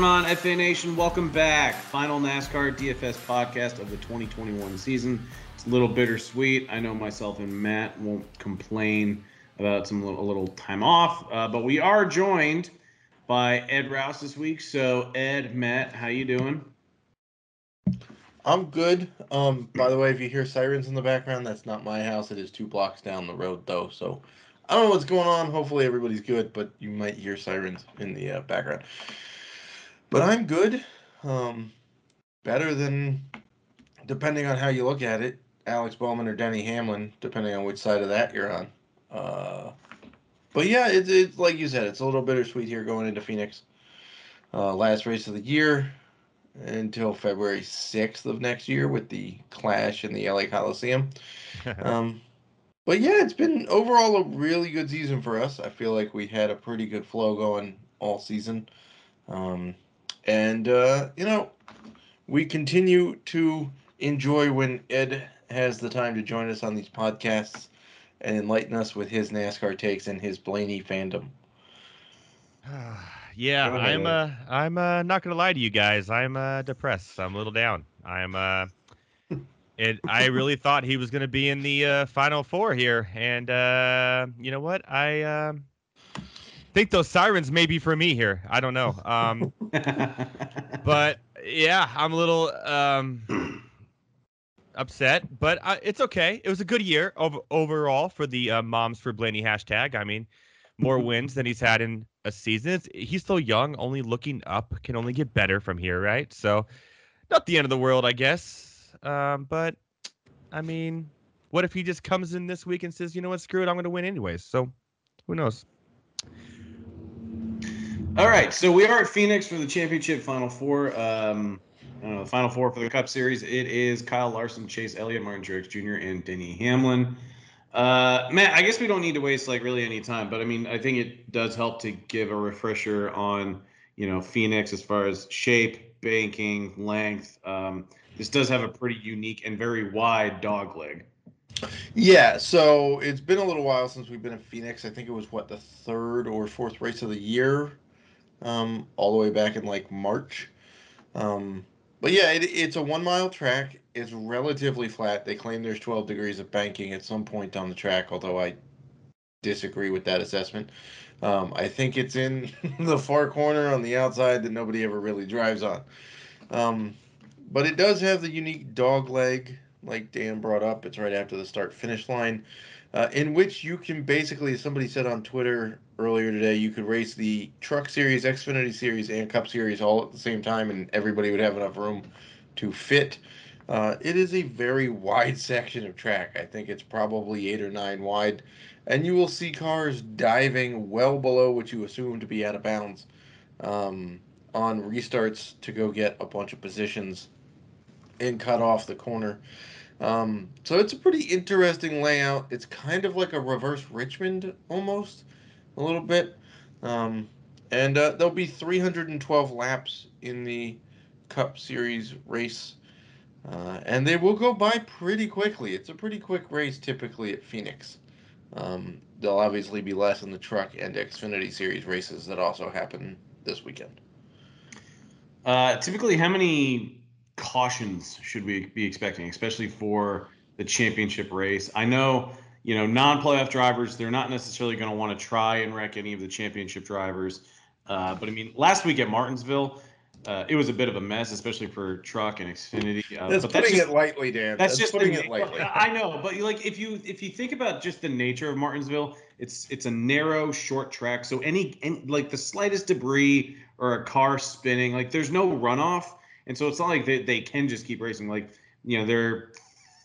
going on, FA Nation? Welcome back. Final NASCAR DFS podcast of the 2021 season. It's a little bittersweet. I know myself and Matt won't complain about some little, a little time off, uh, but we are joined by Ed Rouse this week. So, Ed, Matt, how you doing? I'm good. Um, by the way, if you hear sirens in the background, that's not my house. It is two blocks down the road, though. So I don't know what's going on. Hopefully, everybody's good, but you might hear sirens in the uh, background. But I'm good. Um, better than, depending on how you look at it, Alex Bowman or Denny Hamlin, depending on which side of that you're on. Uh, but yeah, it's it's like you said, it's a little bittersweet here going into Phoenix. Uh, last race of the year until February 6th of next year with the clash in the LA Coliseum. um, but yeah, it's been overall a really good season for us. I feel like we had a pretty good flow going all season. Um, and, uh, you know, we continue to enjoy when Ed has the time to join us on these podcasts and enlighten us with his NASCAR takes and his Blaney fandom. yeah, I'm uh I'm uh not gonna lie to you guys. I'm uh depressed. I'm a little down. I'm uh it I really thought he was gonna be in the uh final four here. And uh you know what? I um uh, think those sirens may be for me here. I don't know. Um but yeah, I'm a little um upset, but uh, it's okay. It was a good year over, overall for the uh, moms for Blaney hashtag. I mean, more wins than he's had in a season. It's, he's still young, only looking up, can only get better from here, right? So, not the end of the world, I guess. Um, but I mean, what if he just comes in this week and says, you know what, screw it, I'm going to win anyways? So, who knows? All right, so we are at Phoenix for the championship final four. Um, uh, the final four for the Cup Series. It is Kyle Larson, Chase Elliott, Martin Truex Jr., and Denny Hamlin. Uh, Matt, I guess we don't need to waste like really any time, but I mean, I think it does help to give a refresher on you know Phoenix as far as shape, banking, length. Um, this does have a pretty unique and very wide dog leg. Yeah, so it's been a little while since we've been in Phoenix. I think it was what the third or fourth race of the year, um, all the way back in like March. Um, but yeah, it, it's a one mile track. It's relatively flat. They claim there's 12 degrees of banking at some point on the track, although I disagree with that assessment. Um, I think it's in the far corner on the outside that nobody ever really drives on. Um, but it does have the unique dog leg, like Dan brought up. It's right after the start finish line uh, in which you can basically, as somebody said on Twitter earlier today, you could race the Truck Series, Xfinity Series, and Cup Series all at the same time, and everybody would have enough room to fit. Uh, it is a very wide section of track. I think it's probably eight or nine wide, and you will see cars diving well below what you assume to be out of bounds um, on restarts to go get a bunch of positions and cut off the corner. Um, so it's a pretty interesting layout. It's kind of like a reverse Richmond almost, a little bit. Um, and uh, there'll be 312 laps in the Cup Series race. Uh, and they will go by pretty quickly. It's a pretty quick race typically at Phoenix. Um, there'll obviously be less in the truck and Xfinity Series races that also happen this weekend. Uh, typically, how many cautions should we be expecting, especially for the championship race? I know, you know, non-playoff drivers, they're not necessarily going to want to try and wreck any of the championship drivers. Uh, but I mean, last week at Martinsville, uh, it was a bit of a mess, especially for truck and Xfinity. Uh, that's putting just, it lightly, Dan. That's, that's just putting the, it lightly. I know, but like if you if you think about just the nature of Martinsville, it's it's a narrow, short track. So any, any like the slightest debris or a car spinning, like there's no runoff. And so it's not like they, they can just keep racing. Like, you know, there are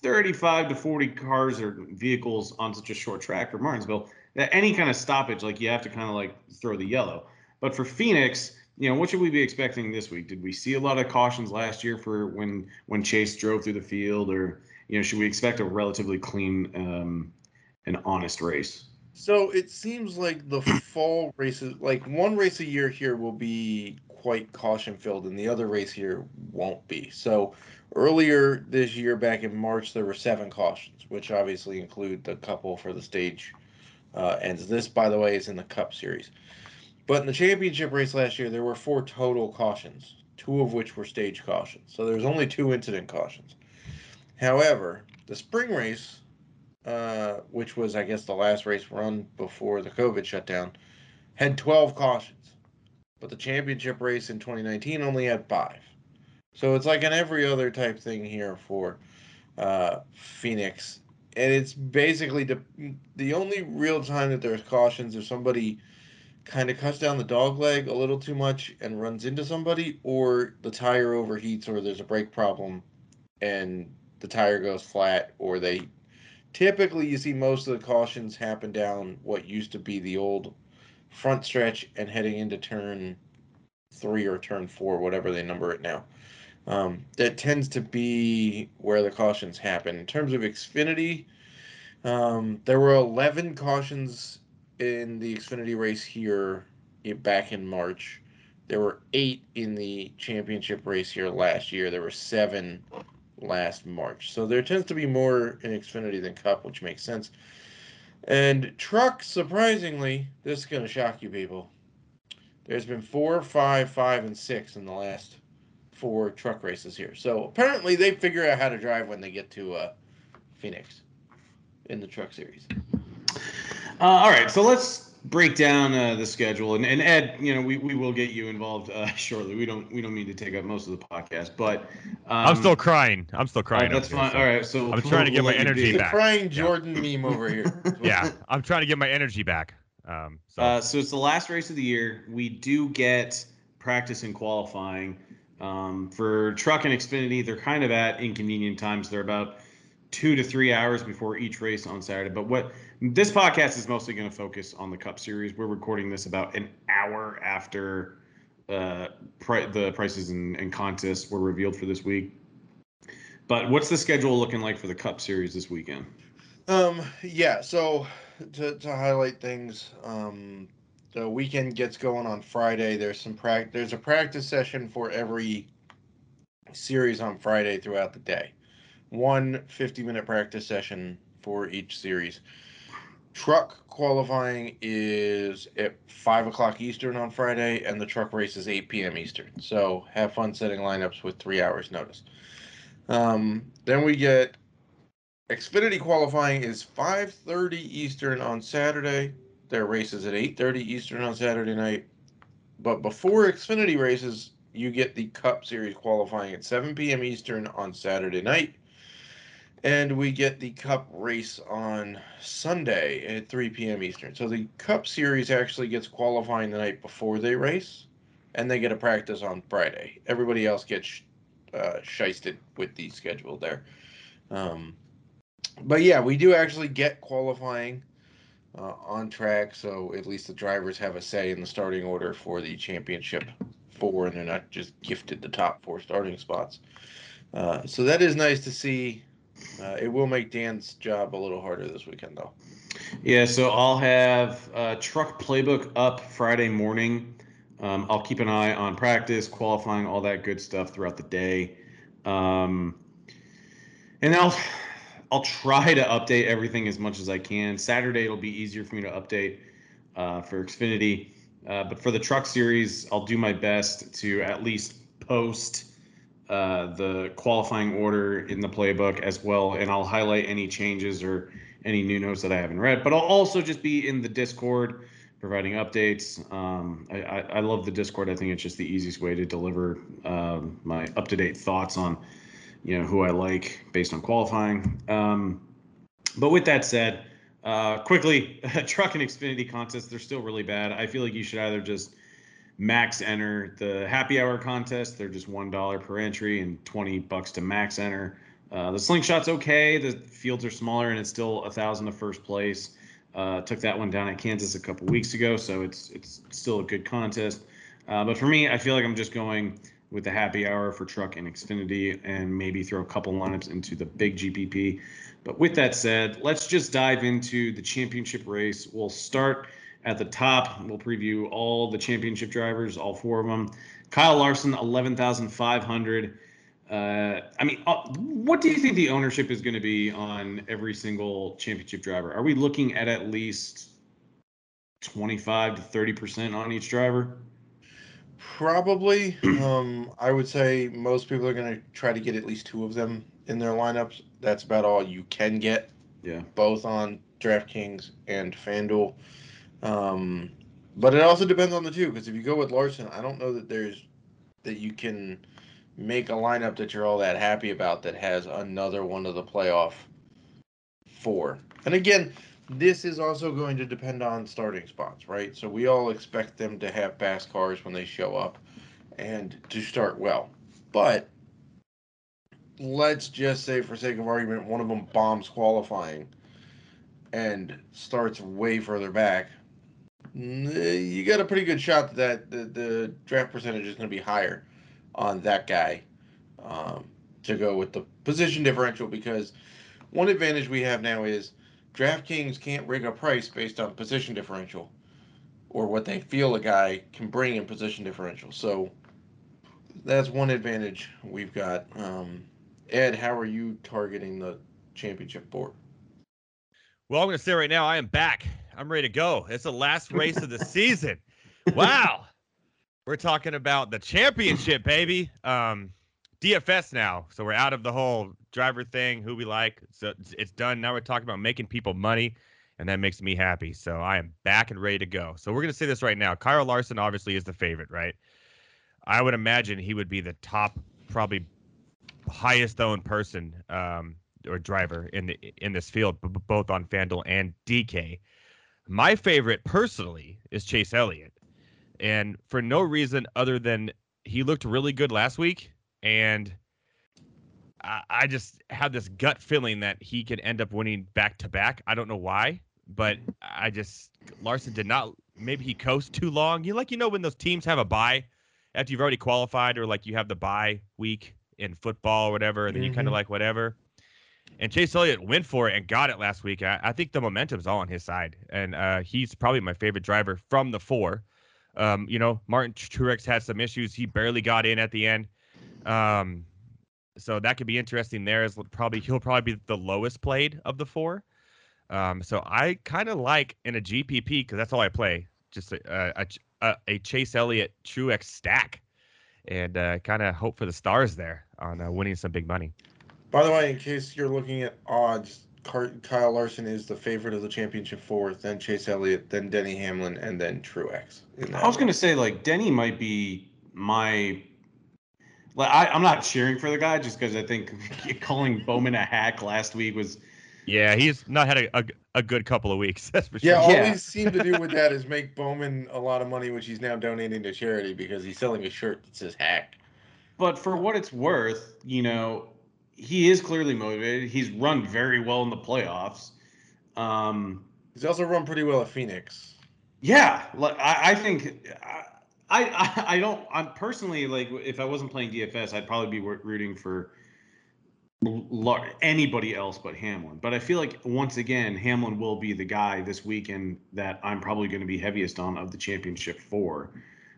35 to 40 cars or vehicles on such a short track for Martinsville that any kind of stoppage, like you have to kind of like throw the yellow. But for Phoenix, you know, what should we be expecting this week? Did we see a lot of cautions last year for when when Chase drove through the field, or you know, should we expect a relatively clean um, and honest race? So it seems like the fall races, like one race a year here, will be quite caution filled, and the other race here won't be. So earlier this year, back in March, there were seven cautions, which obviously include the couple for the stage uh, ends. This, by the way, is in the Cup Series. But in the championship race last year, there were four total cautions, two of which were stage cautions. So there's only two incident cautions. However, the spring race, uh, which was, I guess, the last race run before the COVID shutdown, had 12 cautions. But the championship race in 2019 only had five. So it's like an every other type thing here for uh, Phoenix. And it's basically the, the only real time that there's cautions if somebody kind of cuts down the dog leg a little too much and runs into somebody, or the tire overheats, or there's a brake problem and the tire goes flat, or they typically you see most of the cautions happen down what used to be the old front stretch and heading into turn three or turn four, whatever they number it now. Um, that tends to be where the cautions happen. In terms of Xfinity, um, there were 11 cautions in the Xfinity race here back in March. There were eight in the championship race here last year. There were seven last March. So there tends to be more in Xfinity than Cup, which makes sense. And trucks, surprisingly, this is going to shock you people. There's been four, five, five, and six in the last four truck races here. So apparently they figure out how to drive when they get to uh, Phoenix in the truck series. Uh, all right, so let's break down uh, the schedule, and, and Ed, you know, we, we will get you involved uh, shortly. We don't we don't mean to take up most of the podcast, but um, I'm still crying. I'm still crying. that's over here, fine. so- All right, so I'm trying to get we'll my energy back. crying Jordan meme over here. Yeah, I'm trying to get my energy back. Um, so Uh, so it's the last race of the year. We do get practice and qualifying. Um, for truck and Xfinity, they're kind of at inconvenient times. They're about two to three hours before each race on Saturday. But what this podcast is mostly going to focus on the Cup Series. We're recording this about an hour after uh, pri- the prices and, and contests were revealed for this week. But what's the schedule looking like for the Cup Series this weekend? Um, yeah, so to, to highlight things, um, the weekend gets going on Friday. There's some prac there's a practice session for every series on Friday throughout the day. One 50 minute practice session for each series. Truck qualifying is at five o'clock Eastern on Friday, and the truck race is 8 p.m. Eastern. So have fun setting lineups with three hours notice. Um, then we get Xfinity qualifying is 5:30 Eastern on Saturday. Their race is at 8:30 Eastern on Saturday night. But before Xfinity races, you get the Cup Series qualifying at 7 p.m. Eastern on Saturday night. And we get the Cup race on Sunday at 3 p.m. Eastern. So the Cup Series actually gets qualifying the night before they race, and they get a practice on Friday. Everybody else gets uh, shisted with the schedule there. Um, but yeah, we do actually get qualifying uh, on track, so at least the drivers have a say in the starting order for the championship four, and they're not just gifted the top four starting spots. Uh, so that is nice to see. Uh, it will make Dan's job a little harder this weekend, though. Yeah, so I'll have uh, truck playbook up Friday morning. Um, I'll keep an eye on practice, qualifying, all that good stuff throughout the day, um, and I'll I'll try to update everything as much as I can. Saturday it'll be easier for me to update uh, for Xfinity, uh, but for the truck series, I'll do my best to at least post uh, the qualifying order in the playbook as well, and I'll highlight any changes or any new notes that I haven't read. But I'll also just be in the Discord providing updates. Um, I, I, I love the Discord. I think it's just the easiest way to deliver um, my up to date thoughts on you know who I like based on qualifying. Um, but with that said, uh, quickly, truck and Xfinity contests they're still really bad. I feel like you should either just max enter the happy hour contest. They're just one dollar per entry and twenty bucks to max enter. Uh, the slingshot's okay. The fields are smaller and it's still a thousand to first place. Uh, took that one down at Kansas a couple weeks ago, so it's it's still a good contest. Uh, but for me, I feel like I'm just going with the happy hour for truck and Xfinity, and maybe throw a couple lineups into the big GPP. But with that said, let's just dive into the championship race. We'll start at the top. We'll preview all the championship drivers, all four of them. Kyle Larson, 11,500. Uh, I mean, uh, what do you think the ownership is going to be on every single championship driver? Are we looking at at least 25 to 30 percent on each driver. Probably. um, I would say most people are going to try to get at least two of them in their lineups. That's about all you can get. Yeah. Both on DraftKings and FanDuel. Um, but it also depends on the two because if you go with Larson, I don't know that there's that you can make a lineup that you're all that happy about that has another one of the playoff four. And again, this is also going to depend on starting spots, right? So we all expect them to have fast cars when they show up and to start well. But let's just say, for sake of argument, one of them bombs qualifying and starts way further back. You got a pretty good shot that the, the draft percentage is going to be higher on that guy um, to go with the position differential because one advantage we have now is DraftKings can't rig a price based on position differential or what they feel a guy can bring in position differential. So that's one advantage we've got. Um, Ed, how are you targeting the championship board? Well, I'm going to say right now, I am back. I'm ready to go. It's the last race of the season. Wow. We're talking about the championship, baby. Um, DFS now. So we're out of the whole driver thing, who we like. So it's done. Now we're talking about making people money, and that makes me happy. So I am back and ready to go. So we're going to say this right now. Kyle Larson obviously is the favorite, right? I would imagine he would be the top, probably highest owned person um, or driver in the in this field, b- both on FanDuel and DK. My favorite personally is Chase Elliott, and for no reason other than he looked really good last week and I, I just have this gut feeling that he could end up winning back to back. I don't know why, but I just Larson did not. Maybe he coast too long. You like you know when those teams have a bye after you've already qualified, or like you have the bye week in football or whatever, and then mm-hmm. you kind of like whatever. And Chase Elliott went for it and got it last week. I, I think the momentum's all on his side, and uh, he's probably my favorite driver from the four. Um, you know, Martin Truex had some issues; he barely got in at the end. Um, so that could be interesting. There is probably he'll probably be the lowest played of the four. Um, so I kind of like in a GPP because that's all I play, just a a, a, a Chase Elliott Truex stack, and uh, kind of hope for the stars there on uh, winning some big money. By the way, in case you're looking at odds, Kyle Larson is the favorite of the championship four, then Chase Elliott, then Denny Hamlin, and then Truex. I was going to say like Denny might be my like I, am not cheering for the guy just because I think calling Bowman a hack last week was. Yeah, he's not had a, a, a good couple of weeks. That's for sure. Yeah, all yeah. we seem to do with that is make Bowman a lot of money, which he's now donating to charity because he's selling a shirt that says hack. But for what it's worth, you know, he is clearly motivated. He's run very well in the playoffs. Um, he's also run pretty well at Phoenix. Yeah, like I, I think I, I, I don't. I'm personally like if I wasn't playing DFS, I'd probably be rooting for anybody else but Hamlin. But I feel like once again, Hamlin will be the guy this weekend that I'm probably going to be heaviest on of the championship four.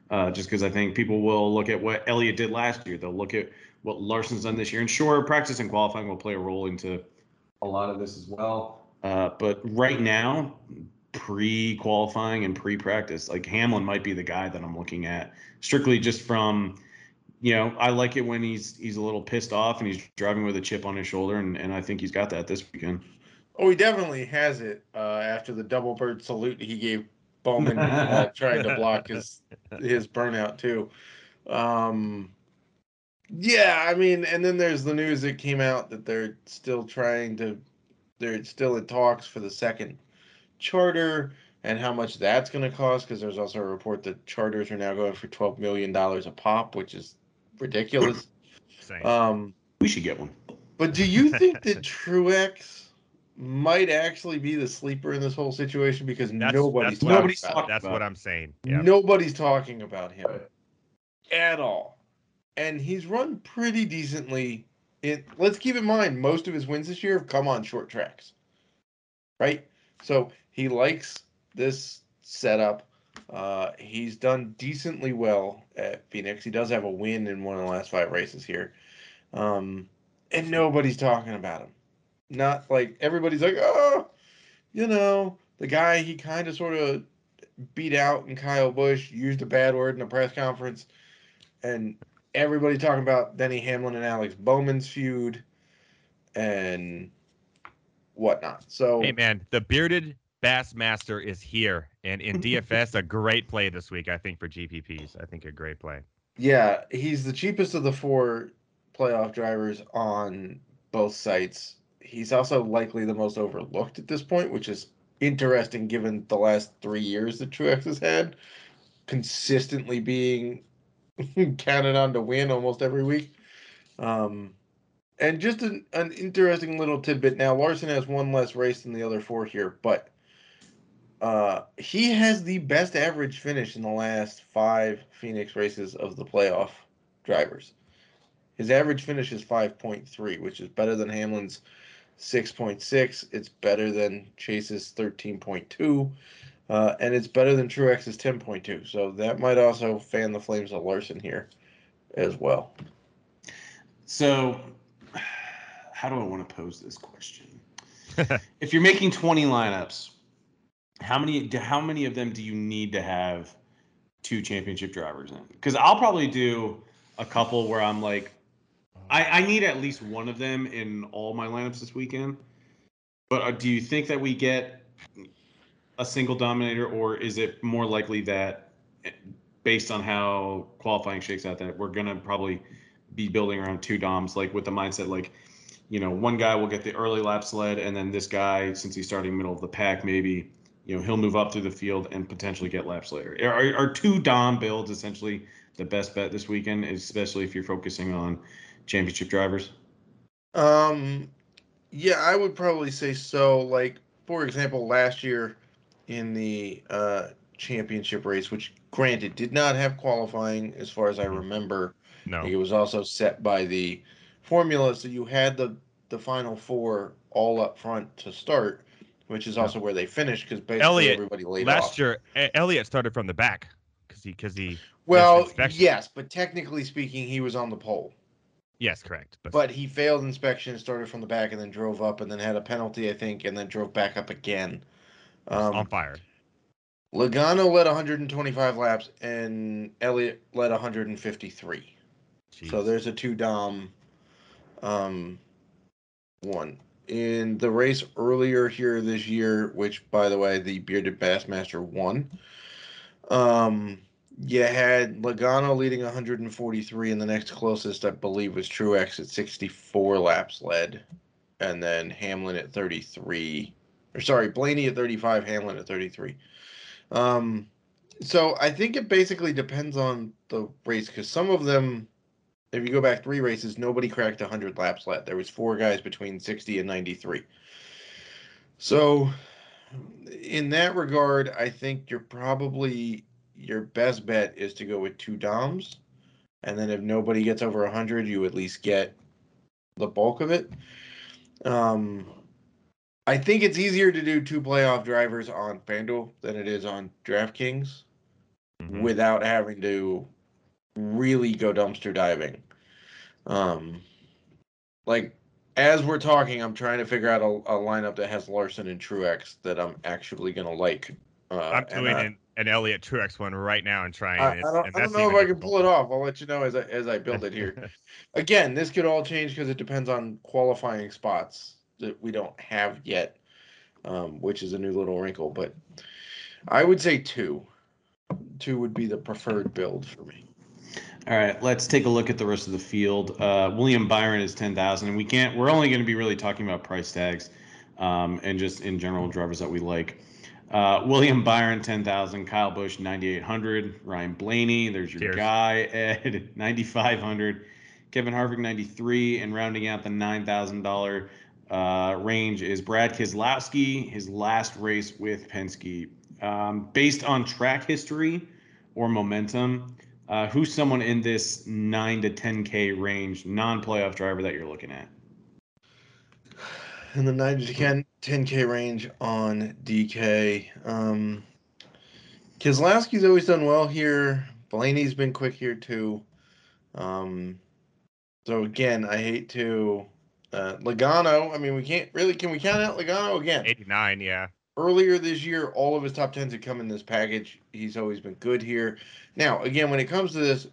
Uh, just because I think people will look at what Elliott did last year. They'll look at what Larson's done this year. And sure, practice and qualifying will play a role into a lot of this as well. Uh, but right now, pre-qualifying and pre-practice. Like Hamlin might be the guy that I'm looking at strictly just from you know, I like it when he's he's a little pissed off and he's driving with a chip on his shoulder and, and I think he's got that this weekend. Oh, he definitely has it uh, after the double bird salute he gave Bowman uh, trying to block his his burnout too. Um, yeah, I mean, and then there's the news that came out that they're still trying to, they're still in talks for the second charter and how much that's going to cost because there's also a report that charters are now going for 12 million dollars a pop which is ridiculous. Um we should get one. but do you think that truex might actually be the sleeper in this whole situation? Because that's, nobody's, that's talking, nobody's about talking that's what i'm saying. Yep. nobody's talking about him at all and he's run pretty decently it let's keep in mind most of his wins this year have come on short tracks right so he likes this setup. Uh, he's done decently well at Phoenix. He does have a win in one of the last five races here. Um, and nobody's talking about him. Not like everybody's like, oh, you know, the guy he kind of sort of beat out in Kyle Busch used a bad word in a press conference, and everybody talking about Denny Hamlin and Alex Bowman's feud and whatnot. So Hey man, the bearded Bassmaster is here, and in DFS, a great play this week. I think for GPPs, I think a great play. yeah, he's the cheapest of the four playoff drivers on both sites. He's also likely the most overlooked at this point, which is interesting given the last three years that Truex has had, consistently being counted on to win almost every week. Um, and just an, an interesting little tidbit. Now Larson has one less race than the other four here, but uh, he has the best average finish in the last five Phoenix races of the playoff drivers. His average finish is 5.3, which is better than Hamlin's 6.6. It's better than Chase's 13.2. Uh, and it's better than Truex's 10.2. So that might also fan the flames of Larson here as well. So, how do I want to pose this question? if you're making 20 lineups, how many how many of them do you need to have two championship drivers in? Because I'll probably do a couple where I'm like, I, I need at least one of them in all my lineups this weekend. But uh, do you think that we get a single dominator, or is it more likely that, eh, based on how qualifying shakes out, that we're gonna probably be building around two doms, like with the mindset like, you know, one guy will get the early lap sled, and then this guy, since he's starting middle of the pack, maybe you know he'll move up through the field and potentially get laps later. Are, are two dom builds essentially the best bet this weekend, especially if you're focusing on championship drivers? Um, yeah, I would probably say so. Like, for example, last year in the uh, championship race, which granted did not have qualifying as far as I Mhm. remember, No, it was also set by the formula, so you had the the final four all up front to start, which is also where they finished because basically Elliott, everybody laid last off. year E- Elliott started from the back because he because he well, yes, but technically speaking, he was on the pole. yes correct, but, But he failed inspection, started from the back, and then drove up, and then had a penalty, I think, and then drove back up again. Was on Um, fire. Logano led 125 laps, and Elliott led 153. So there's a two dom, um, one in the race earlier here this year, which by the way, the bearded Bassmaster won. Um, you had Logano leading 143, and the next closest, I believe, was Truex at 64 laps led, and then Hamlin at 33. Or sorry, Blaney at 35, Hamlin at 33. Um, so I think it basically depends on the race because some of them, if you go back three races, nobody cracked 100 laps led. There was four guys between 60 and 93. So in that regard, I think you're probably your best bet is to go with two DOMs. And then if nobody gets over 100, you at least get the bulk of it. Um, I think it's easier to do two playoff drivers on FanDuel than it is on DraftKings Mhm. without having to really go dumpster diving. Um, like as we're talking, I'm trying to figure out a, a lineup that has Larson and Truex that I'm actually gonna like. Uh, I'm doing I, an, an Elliott Truex one right now and trying. I, I don't, and I don't know if I can pull it off. I'll let you know as I as I build it here. Again, this could all change because it depends on qualifying spots that we don't have yet, um, which is a new little wrinkle. But I would say two. Two would be the preferred build for me. All right, let's take a look at the rest of the field. Uh, William Byron is ten thousand, and we can't. We're only going to be really talking about price tags, um, and just in general drivers that we like. Uh, William Byron ten thousand, Kyle Busch ninety eight hundred, Ryan Blaney. There's your Cheers. guy Ed ninety five hundred, Kevin Harvick ninety three, and rounding out the nine thousand dollar uh, range is Brad Keselowski. His last race with Penske, um, based on track history or momentum. Uh, who's someone in this nine to ten k range, non-playoff driver that you're looking at? in the 9 to 10, 10k range on DK. Um, Keselowski's always done well here. Blaney's been quick here too. Um, so again, I hate to uh, Logano. I mean, we can't really. Can we count out Logano again? 89, yeah. earlier this year, all of his top tens had come in this package. He's always been good here. Now, again, when it comes to this,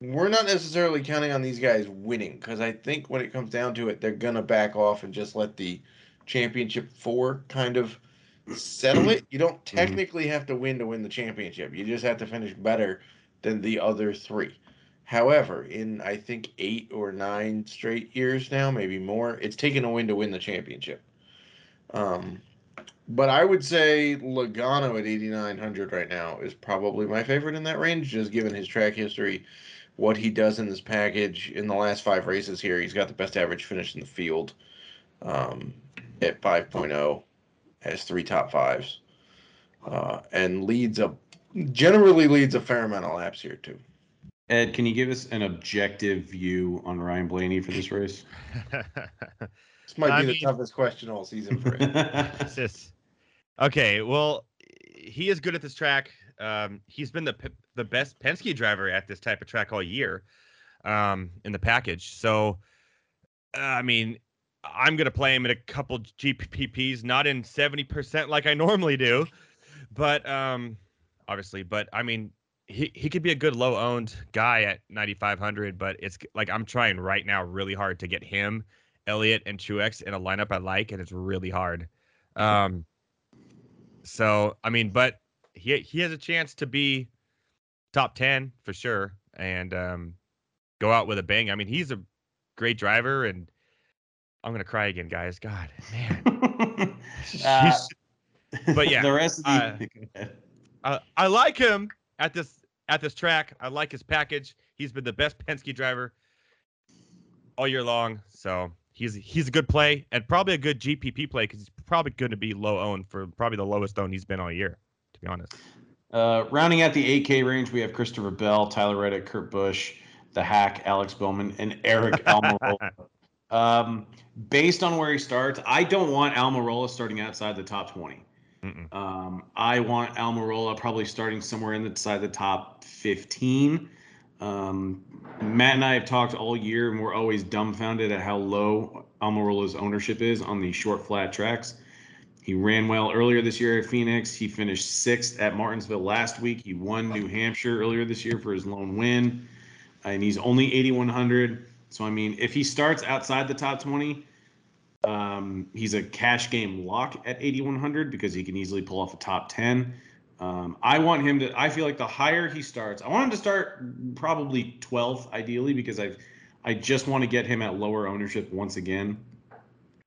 we're not necessarily counting on these guys winning because I think when it comes down to it, they're gonna back off and just let the championship four kind of settle it. You don't technically have to win to win the championship. You just have to finish better than the other three. However, in I think eight or nine straight years now, maybe more, it's taken a win to win the championship. Um, but I would say Logano at 8,900 right now is probably my favorite in that range, just given his track history, what he does in this package. In the last five races here, he's got the best average finish in the field um, at 5.0, has three top fives, uh, and leads a generally leads a fair amount of laps here too. Ed, can you give us an objective view on Ryan Blaney for this race? this might be I the toughest question all season for him. just, okay, well, he is good at this track. Um, he's been the the best Penske driver at this type of track all year um, in the package. So, uh, I mean, I'm gonna play him at a couple GPPs, not in 70% like I normally do, but um, obviously, but I mean, he he could be a good low owned guy at 9500, but it's like I'm trying right now really hard to get him, Elliott, and Truex in a lineup I like, and it's really hard. Um, so I mean, but he he has a chance to be top 10 for sure, and um, go out with a bang. I mean, he's a great driver, and I'm gonna cry again, guys. God, man. uh, but yeah, the rest of the. Uh, I, I like him at this at this track. I like his package. He's been the best Penske driver all year long. So he's he's a good play and probably a good GPP play because he's probably going to be low owned for probably the lowest owned he's been all year, to be honest. Uh, rounding out the 8K range, we have Christopher Bell, Tyler Reddick, Kurt Busch, the Hack, Alex Bowman, and Aric Almirola. um, based on where he starts, I don't want Almirola starting outside the top 20. Um, I want Almirola probably starting somewhere inside the top 15. Um, Matt and I have talked all year, and we're always dumbfounded at how low Almirola's ownership is on the short, flat tracks. He ran well earlier this year at Phoenix. He finished sixth at Martinsville last week. He won New Hampshire earlier this year for his lone win, and he's only 8,100. So, I mean, if he starts outside the top 20, um, he's a cash game lock at 8,100 because he can easily pull off a top 10. Um, I want him to. I feel like the higher he starts, I want him to start probably 12th ideally because I've, I just want to get him at lower ownership once again.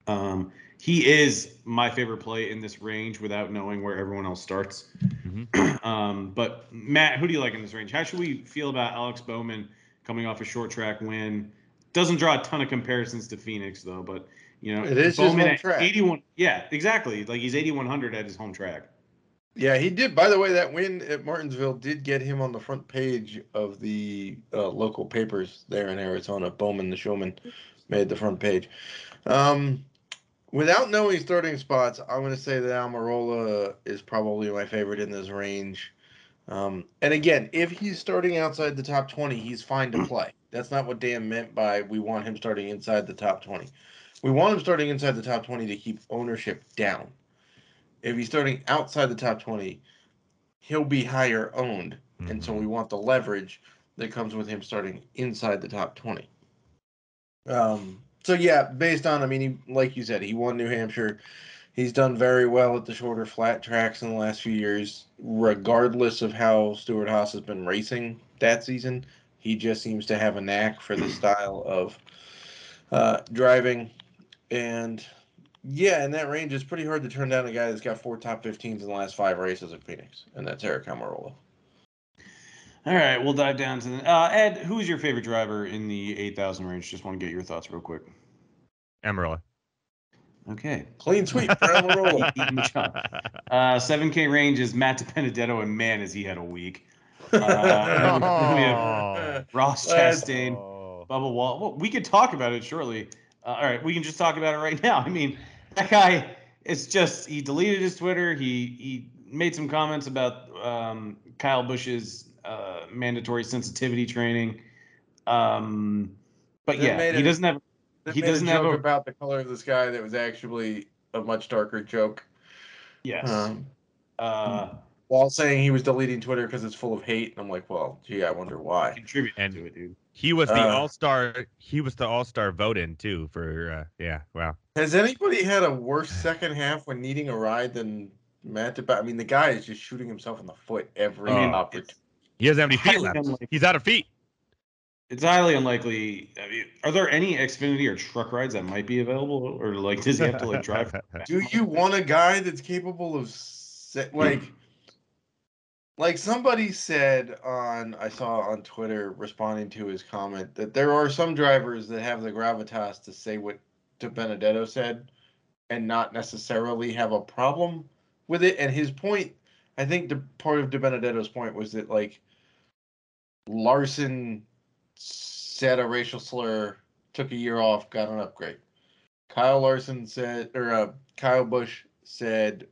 Um, he is my favorite play in this range without knowing where everyone else starts. Mm-hmm. um, but Matt, who do you like in this range? How should we feel about Alex Bowman coming off a short track win? Doesn't draw a ton of comparisons to Phoenix though, but you know, it is Bowman his home track. 81. Yeah, exactly. Like he's 8100 at his home track. Yeah, he did. By the way, that win at Martinsville did get him on the front page of the uh, local papers there in Arizona. Bowman, the showman, made the front page. Um, without knowing starting spots, I'm going to say that Almirola is probably my favorite in this range. Um, and again, if he's starting outside the top 20, he's fine to play. That's not what Dan meant by we want him starting inside the top 20. We want him starting inside the top 20 to keep ownership down. If he's starting outside the top 20, he'll be higher owned. Mm-hmm. And so we mm-hmm. want the leverage that comes with him starting inside the top 20. Um, so, yeah, based on, I mean, he, like you said, he won New Hampshire. He's done very well at the shorter flat tracks in the last few years, regardless of how Stewart Haas has been racing that season. He just seems to have a knack for the style of uh, driving and yeah, in that range, it's pretty hard to turn down a guy that's got four top 15s in the last five races at Phoenix, and that's Aric Almirola. All right, we'll dive down to the uh, Ed. Who's your favorite driver in the 8,000 range? Just want to get your thoughts real quick. Almirola. Okay. Clean sweep for Almirola. uh, 7K range is Matt DiBenedetto, and man, has he had a week. Uh, oh. we have Ross Chastain, oh. Bubba Wall. Well, we could talk about it shortly. Uh, all right, we can just talk about it right now. I mean, that guy is just he deleted his Twitter. He he made some comments about um, Kyle Busch's uh, mandatory sensitivity training. Um, but yeah, he doesn't have. He doesn't have a, about the color of the sky that was actually a much darker joke. Yes. Um, uh, while saying he was deleting Twitter because it's full of hate, and I'm like, well, gee, I wonder why. contribute And- to it, dude. He was the Uh, all star. He was the all star vote in too for. Uh, yeah, wow. Has anybody had a worse second half when needing a ride than Matt? DeBa- I mean, the guy is just shooting himself in the foot every I mean, opportunity. He doesn't have any feet left. unlikely. He's out of feet. It's highly unlikely. I mean, are there any Xfinity or truck rides that might be available, or like does he have to like drive? Do you want a guy that's capable of se- like like somebody said on I saw on Twitter responding to his comment that there are some drivers that have the gravitas to say what DiBenedetto said and not necessarily have a problem with it and his point I think the part of DiBenedetto's point was that like Larson said a racial slur, took a year off, got an upgrade. Kyle Larson said, or uh, Kyle Busch said,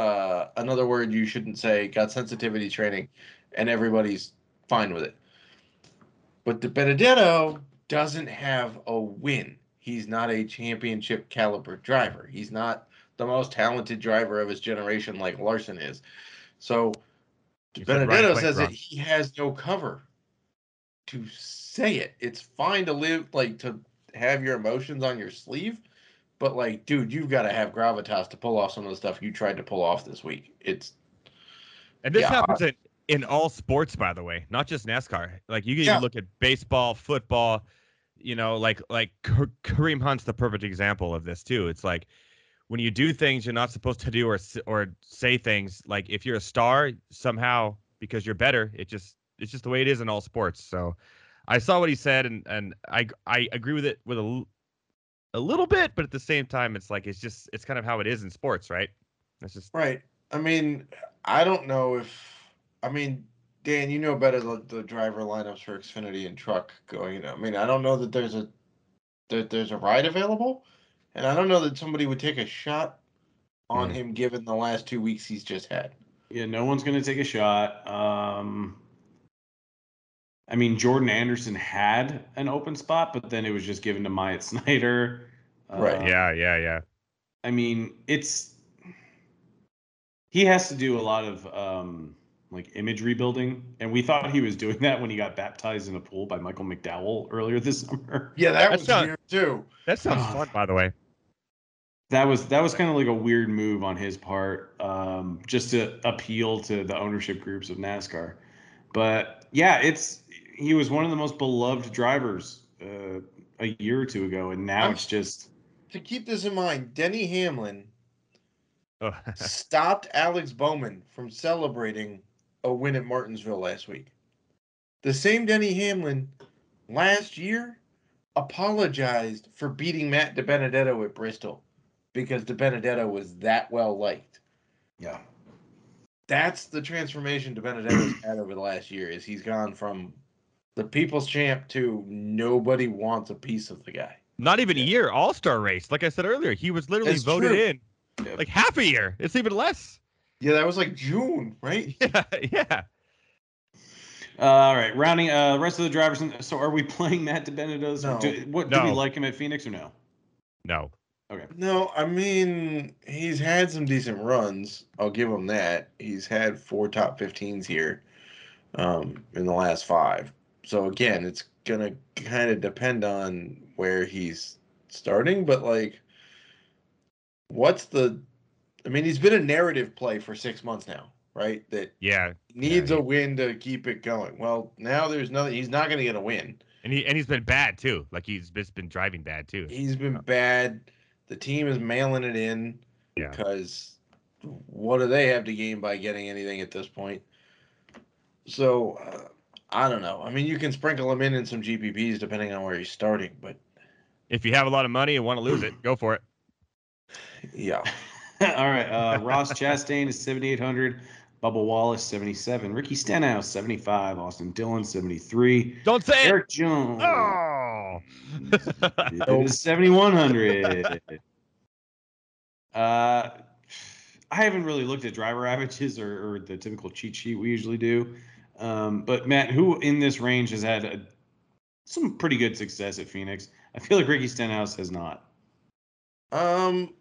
uh, another word you shouldn't say, got sensitivity training, and everybody's fine with it. But DiBenedetto doesn't have a win. He's not a championship caliber driver. He's not the most talented driver of his generation like Larson is. So De He said Ryan Benedetto says that he has no cover to say it. It's fine to live like to have your emotions on your sleeve, but like, dude, you've got to have gravitas to pull off some of the stuff you tried to pull off this week. It's And this Yeah. happens in, in all sports, by the way, not just NASCAR. Like you can Yeah. even look at baseball, football. You know, like like Kareem Hunt's the perfect example of this too. It's like when you do things you're not supposed to do or or say things. Like if you're a star, somehow because you're better, it just it's just the way it is in all sports. So I saw what he said, and and I I agree with it with a a little bit, but at the same time, it's like it's just it's kind of how it is in sports, right? It's just right. I mean, I don't know if I mean, Dan, you know better the, the driver lineups for Xfinity and truck going. I mean, I don't know that there's a that there's a ride available, and I don't know that somebody would take a shot on Hmm. him given the last two weeks he's just had. Yeah, no one's gonna take a shot. Um, I mean, Jordan Anderson had an open spot, but then it was just given to Myatt Snider. Right. Uh, yeah, yeah, yeah. I mean, it's he has to do a lot of um, like image rebuilding, and we thought he was doing that when he got baptized in a pool by Michael McDowell earlier this summer. Yeah, that That's was not- weird too. That sounds Ah. fun, by the way. That was that was kind of like a weird move on his part, um, just to appeal to the ownership groups of NASCAR. But yeah, it's he was one of the most beloved drivers uh, a year or two ago, and now I'm- it's just To keep this in mind, Denny Hamlin Oh, stopped Alex Bowman from celebrating a win at Martinsville last week. The same Denny Hamlin last year apologized for beating Matt DiBenedetto at Bristol because DiBenedetto was that well liked. yeah. That's the transformation DiBenedetto's had over the last year is he's gone from the people's champ to nobody wants a piece of the guy. Not even a year, All Star race. Like I said earlier, he was literally That's voted true. in Yeah. like half a year. It's even less. Yeah, that was like June, right? Yeah, yeah. Uh, all right, rounding uh rest of the drivers. in- So are we playing Matt DiBenedetto's? No. Do, what do we like him at Phoenix or no? No. Okay. No, I mean he's had some decent runs. I'll give him that. He's had four top 15s here um, in the last five. So again, it's gonna kind of depend on where he's starting. But like, what's the? I mean, he's been a narrative play for six months now, right? That Yeah. needs he- a win to keep it going. Well, now there's nothing. He's not gonna get a win. And he and he's been bad too. Like he's just been driving bad too. He's been bad. The team is mailing it in Yeah. because what do they have to gain by getting anything at this point? So uh, I don't know. I mean, you can sprinkle him in in some GPPs depending on where he's starting, but If you have a lot of money and want to lose it, go for it. yeah, all right, uh, Ross Chastain is 7,800. Bubba Wallace 77. Ricky Stenhouse 75. Austin Dillon 73. Don't say it. Erik Jones Oh. 7,100. Uh, I haven't really looked at driver averages or, or the typical cheat sheet we usually do. Um, but Matt, who in this range has had a, some pretty good success at Phoenix? I feel like Ricky Stenhouse has not. um,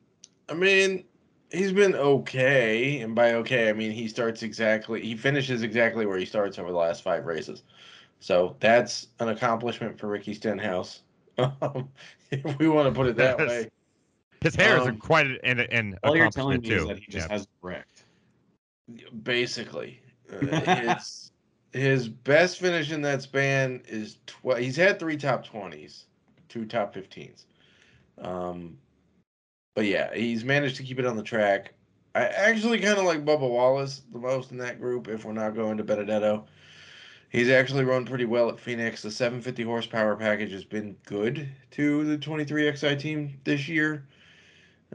I mean, he's been okay, and by okay I mean he starts exactly he finishes exactly where he starts over the last five races. So that's an accomplishment for Ricky Stenhouse. Um, if we want to put it that way. His hair is Um, quite an, an All you're telling me too. is that he just Yeah. has wrecked. Basically, uh, his his best finish in that span is tw- he's had three top twenties, two top fifteens. Um, but yeah, he's managed to keep it on the track. I actually kind of like Bubba Wallace the most in that group. If we're not going to Benedetto, he's actually run pretty well at Phoenix. The 750 horsepower package has been good to the 23XI team this year.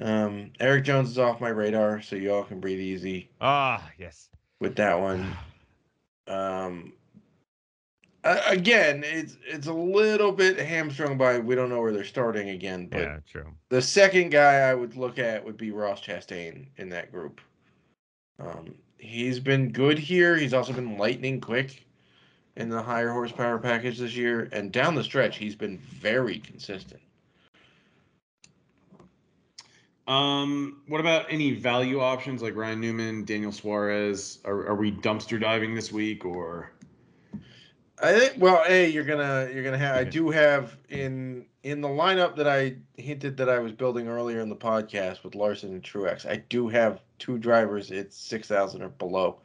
Um, Erik Jones is off my radar, so y'all can breathe easy Ah, yes. with that one. Um, again, it's it's a little bit hamstrung by we don't know where they're starting again. But Yeah, true. the second guy I would look at would be Ross Chastain in that group. Um, he's been good here. He's also been lightning quick in the higher horsepower package this year, and down the stretch, he's been very consistent. Um, what about any value options like Ryan Newman, Daniel Suarez? Are, are we dumpster diving this week or? I think. Well, a you're gonna you're gonna have. I do have in in the lineup that I hinted that I was building earlier in the podcast with Larson and Truex. I do have two drivers at six thousand or below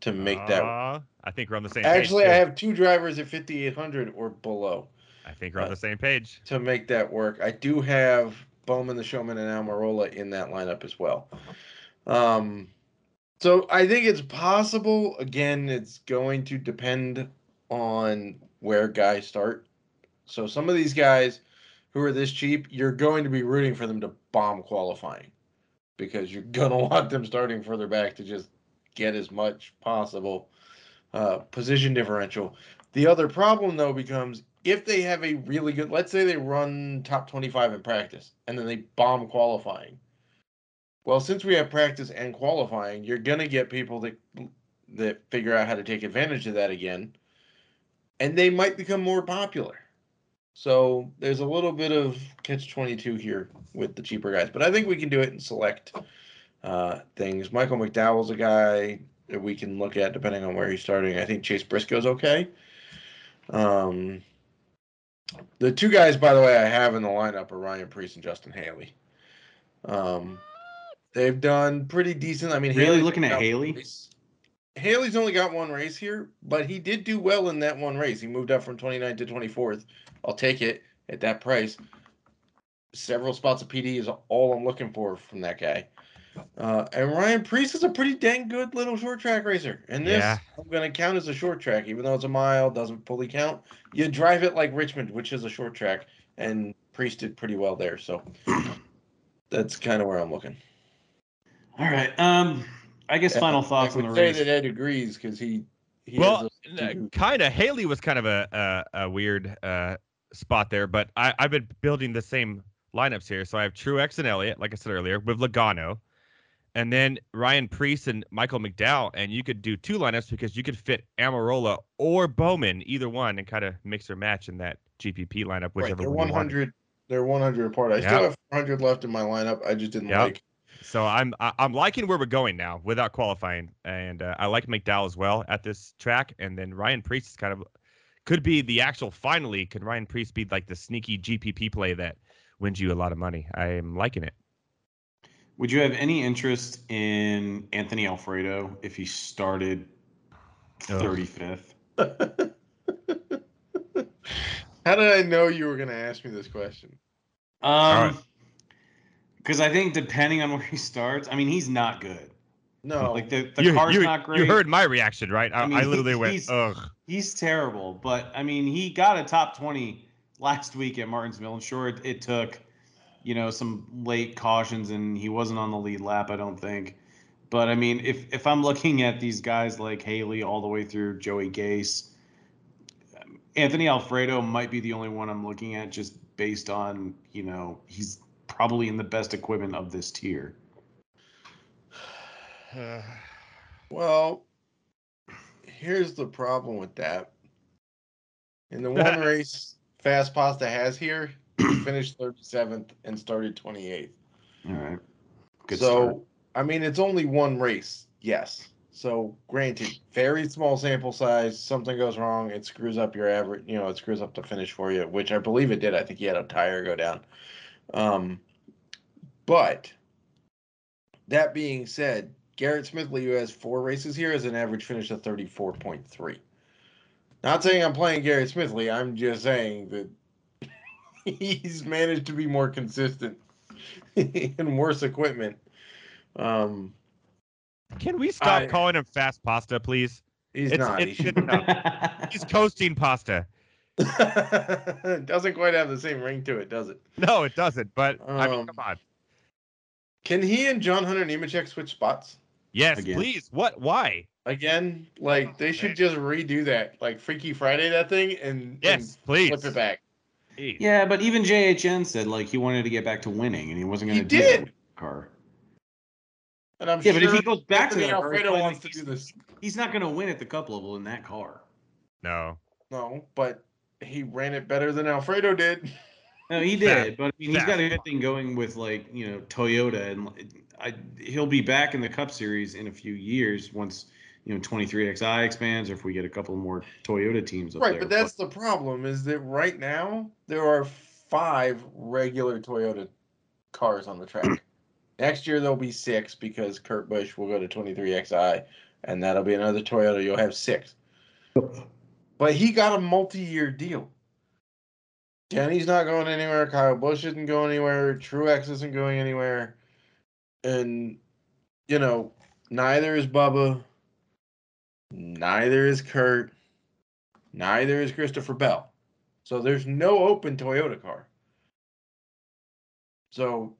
to make that. Ah, I think we're on the same Actually, page. I have two drivers at fifty eight hundred or below I think we're on the same page. to make that work. I do have Bowman, the Showman, and Almirola in that lineup as well. Um, so I think it's possible. Again, it's going to depend on where guys start. So some of these guys who are this cheap, you're going to be rooting for them to bomb qualifying because you're gonna want them starting further back to just get as much possible uh, position differential. The other problem though becomes if they have a really good, let's say they run top 25 in practice and then they bomb qualifying. Well, since we have practice and qualifying, you're gonna get people that that figure out how to take advantage of that again, and they might become more popular. So there's a little bit of catch 22 here with the cheaper guys, but I think we can do it and select uh, things. Michael McDowell's a guy that we can look at depending on where he's starting. I think Chase Briscoe's okay. Um, the two guys, by the way, I have in the lineup are Ryan Preece and Justin Haley. Um, they've done pretty decent. I mean, Really Haley's looking at Haley? Haley's only got one race here, but he did do well in that one race. He moved up from 29th to 24th. I'll take it at that price. Several spots of PD is all I'm looking for from that guy. Uh, and Ryan Preece is a pretty dang good little short track racer. And this, Yeah. I'm going to count as a short track, even though it's a mile, doesn't fully count. You drive it like Richmond, which is a short track, and Preece did pretty well there. So that's kind of where I'm looking. All right. Um, I guess final thoughts I on the say race. that Ed agrees because he, he well, a- kind of. Haley was kind of a a, a weird uh, spot there, but I, I've been building the same lineups here. So I have Truex and Elliott, like I said earlier, with Logano, and then Ryan Preece and Michael McDowell, and you could do two lineups because you could fit Almirola or Bowman, either one, and kind of mix or match in that GPP lineup, whichever right, they're one. 100. They're 100 apart. I Yep. still have 400 left in my lineup. I just didn't Yep. like. So I'm I'm liking where we're going now without qualifying, and uh, I like McDowell as well at this track. And then Ryan Preece is kind of could be the actual. Finally, could Ryan Preece be like the sneaky GPP play that wins you a lot of money? I am liking it. Would you have any interest in Anthony Alfredo if he started 35th? How did I know you were going to ask me this question? Um, right. because I think depending on where he starts, I mean, he's not good. No, Like the, the you, car's you, not great. you heard my reaction, right? I, I I, mean, he- literally went, he's- ugh. He's terrible, but I mean, he got a top 20 last week at Martinsville. And sure, it, it took, you know, some late cautions and he wasn't on the lead lap, I don't think. But I mean, if, if I'm looking at these guys like Haley all the way through Joey Gase, Anthony Alfredo might be the only one I'm looking at just based on, you know, he's probably in the best equipment of this tier. Well, here's the problem with that. In the one race Fast Pasta has here, he finished 37th and started 28th. All right. Good so start. I mean, it's only one race, yes. So, granted, very small sample size. Something goes wrong, it screws up your average. You know, it screws up the finish for you, which I believe it did. I think he had a tire go down. Um, but that being said, Garrett Smithley, who has four races here, has an average finish of thirty-four point three. Not saying I'm playing Garrett Smithley. I'm just saying that he's managed to be more consistent and worse equipment. Um, Can we stop I- calling him fast pasta, please? he's It's- not. it he should shouldn't. He's coasting pasta. doesn't quite have the same ring to it, does it? No, it doesn't. But I mean, Um, come on. Can he and John Hunter Nemechek switch spots Yes, again. please. What? Why? again? Like they should just redo that, like Freaky Friday that thing, and Yes, and please. flip it back. Jeez. yeah, but even JHN said like he wanted to get back to winning and he wasn't going to do that did. with the car. And I'm Yeah, sure but if he goes back to Anthony that car, Alfredo he's wants to do this. He's not going to win at the cup level in that car. No. No, but he ran it better than Alfredo did. No, he Fast- did, but I mean, he's got a good thing going with like you know Toyota, and I he'll be back in the Cup Series in a few years once you know 23XI expands, or if we get a couple more Toyota teams up Right, there. but that's the problem is that right now there are five regular Toyota cars on the track. Next year there'll be six because Kurt Busch will go to 23XI and that'll be another Toyota. You'll have six. But he got a multi-year deal. Denny's not going anywhere. Kyle Busch isn't going anywhere. Truex isn't going anywhere. And, you know, neither is Bubba. Neither is Kurt. Neither is Christopher Bell. So there's no open Toyota car. So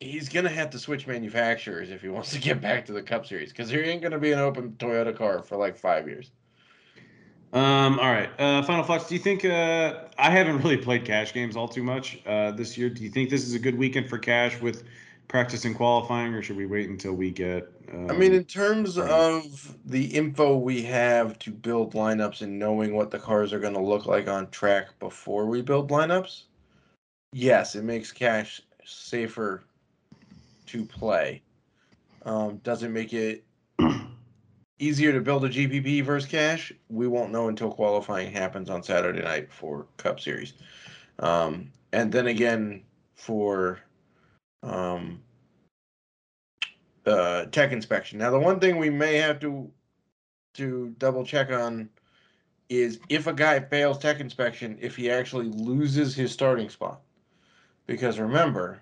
he's going to have to switch manufacturers if he wants to get back to the Cup Series because there ain't going to be an open Toyota car for like five years. Um, all right. Uh, Final thoughts. Do you think uh, I haven't really played cash games all too much uh, this year? Do you think this is a good weekend for cash with practice and qualifying, or should we wait until we get? Um, I mean, in terms of the info we have to build lineups and knowing what the cars are going to look like on track before we build lineups, yes, it makes cash safer to play. Um, does it make it easier to build a GPP versus cash? We won't know until qualifying happens on Saturday night for Cup Series. Um, and then again for um, uh, tech inspection. Now, the one thing we may have to to double check on is if a guy fails tech inspection, if he actually loses his starting spot. Because remember,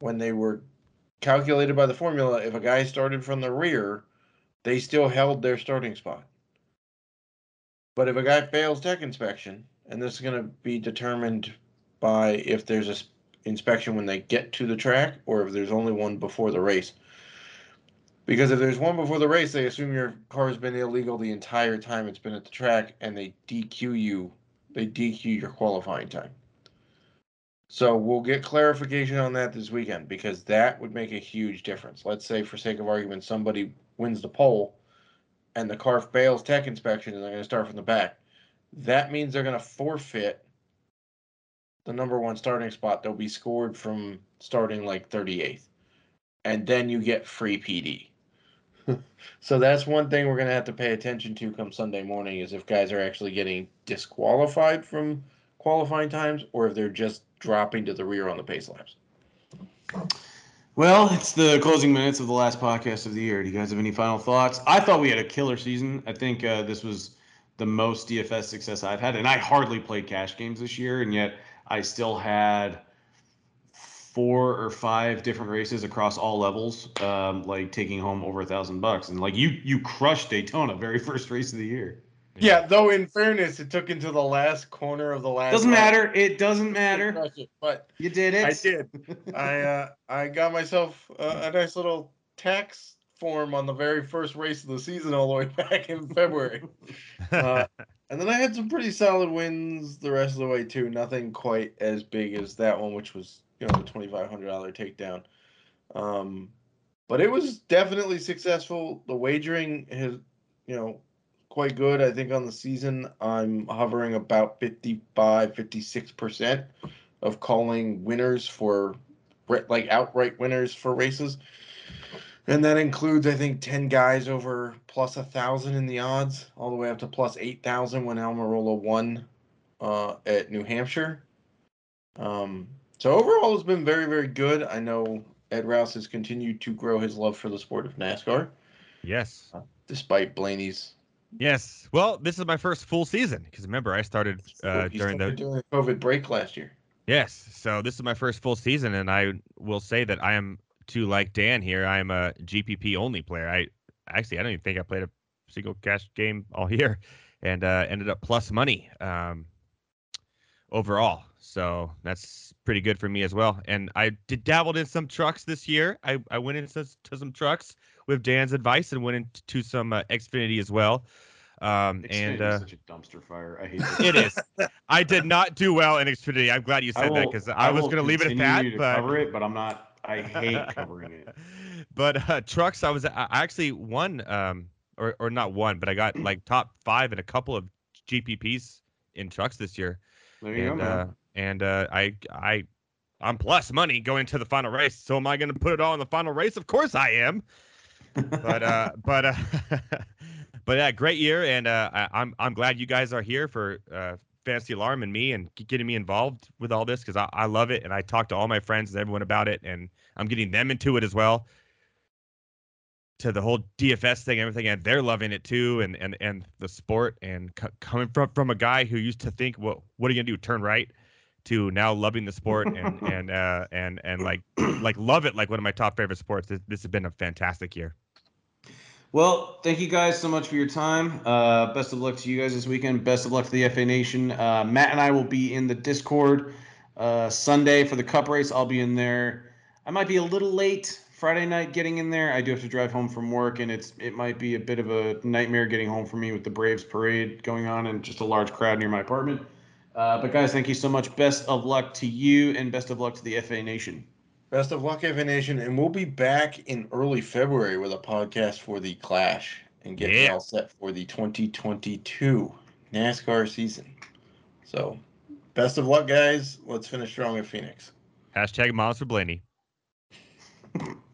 when they were calculated by the formula, if a guy started from the rear, they still held their starting spot. But if a guy fails tech inspection, and this is going to be determined by if there's a inspection when they get to the track or if there's only one before the race. Because if there's one before the race, they assume your car has been illegal the entire time it's been at the track and they DQ you. They DQ your qualifying time. So we'll get clarification on that this weekend because that would make a huge difference. Let's say, for sake of argument, somebody wins the pole and the car fails tech inspection and they're going to start from the back. That means they're going to forfeit the number one starting spot. They'll be scored from starting like 38th. And then you get free PD. so that's one thing we're going to have to pay attention to come Sunday morning is if guys are actually getting disqualified from qualifying times or if they're just dropping to the rear on the pace laps. Well, it's the closing minutes of the last podcast of the year. Do you guys have any final thoughts? I thought we had a killer season. I think uh, this was the most DFS success I've had, and I hardly played cash games this year, and yet I still had four or five different races across all levels, um, like taking home over a thousand bucks. And like you, you crushed Daytona, very first race of the year. Yeah, though in fairness, it took into the last corner of the last. Doesn't lap matter. It doesn't matter. it, But You did it. I did. I uh, I got myself uh, a nice little tax form on the very first race of the season, all the way back in February. Uh, and then I had some pretty solid wins the rest of the way too. Nothing quite as big as that one, which was you know the twenty five hundred dollar takedown. Um, but it was definitely successful. The wagering has you know quite good. I think on the season I'm hovering about 55, 56 percent of calling winners for like outright winners for races. And that includes, I think, 10 guys over plus a thousand in the odds, all the way up to plus 8,000 when Almirola won uh, at New Hampshire. Um, so overall, it's been very, very good. I know Ed Rouse has continued to grow his love for the sport of NASCAR. Yes. Uh, despite Blaney's. Yes. Well, this is my first full season because remember I started uh, during the during the COVID break last year. Yes. So this is my first full season, and I will say that I am too like Dan here. I am a GPP only player. I actually I don't even think I played a single cash game all year, and uh, ended up plus money um, overall. So that's pretty good for me as well. And I did dabbled in some trucks this year. I, I went into to some trucks with Dan's advice and went into some uh, Xfinity as well. Um, and uh, such a dumpster fire. I hate it. it is. I did not do well in Xfinity. I'm glad you said will, that because I, I, was going to leave it at that. But cover it, but I'm not. I hate covering it. but uh, trucks, I was I actually won, um, or or not one, but I got like top five in a couple of GPPs in trucks this year. There you and, go, uh, and uh, I I I'm plus money going to the final race. So am I going to put it all in the final race? Of course I am. but uh, but uh, but yeah, great year, and uh, I, am I'm, I'm glad you guys are here for uh, Fantasy Alarm and me, and getting me involved with all this because I, I love it, and I talk to all my friends and everyone about it, and I'm getting them into it as well. To the whole DFS thing, everything, and they're loving it too, and and and the sport, and c- coming from from a guy who used to think, well, what are you gonna do, turn right? to now loving the sport and and uh, and and like like love it like one of my top favorite sports. This, this, has been a fantastic year. Well, thank you guys so much for your time. Uh, best of luck to you guys this weekend. Best of luck to the FA Nation. Uh, Matt and I will be in the Discord uh, Sunday for the Cup race. I'll be in there. I might be a little late Friday night getting in there. I do have to drive home from work, and it's it might be a bit of a nightmare getting home for me with the Braves parade going on and just a large crowd near my apartment. Uh, but guys, thank you so much. Best of luck to you, and best of luck to the FA Nation. Best of luck, FA Nation, and we'll be back in early February with a podcast for the Clash and get yeah. all set for the 2022 NASCAR season. So, best of luck, guys. Let's finish strong at Phoenix. Hashtag Moms for Blaney.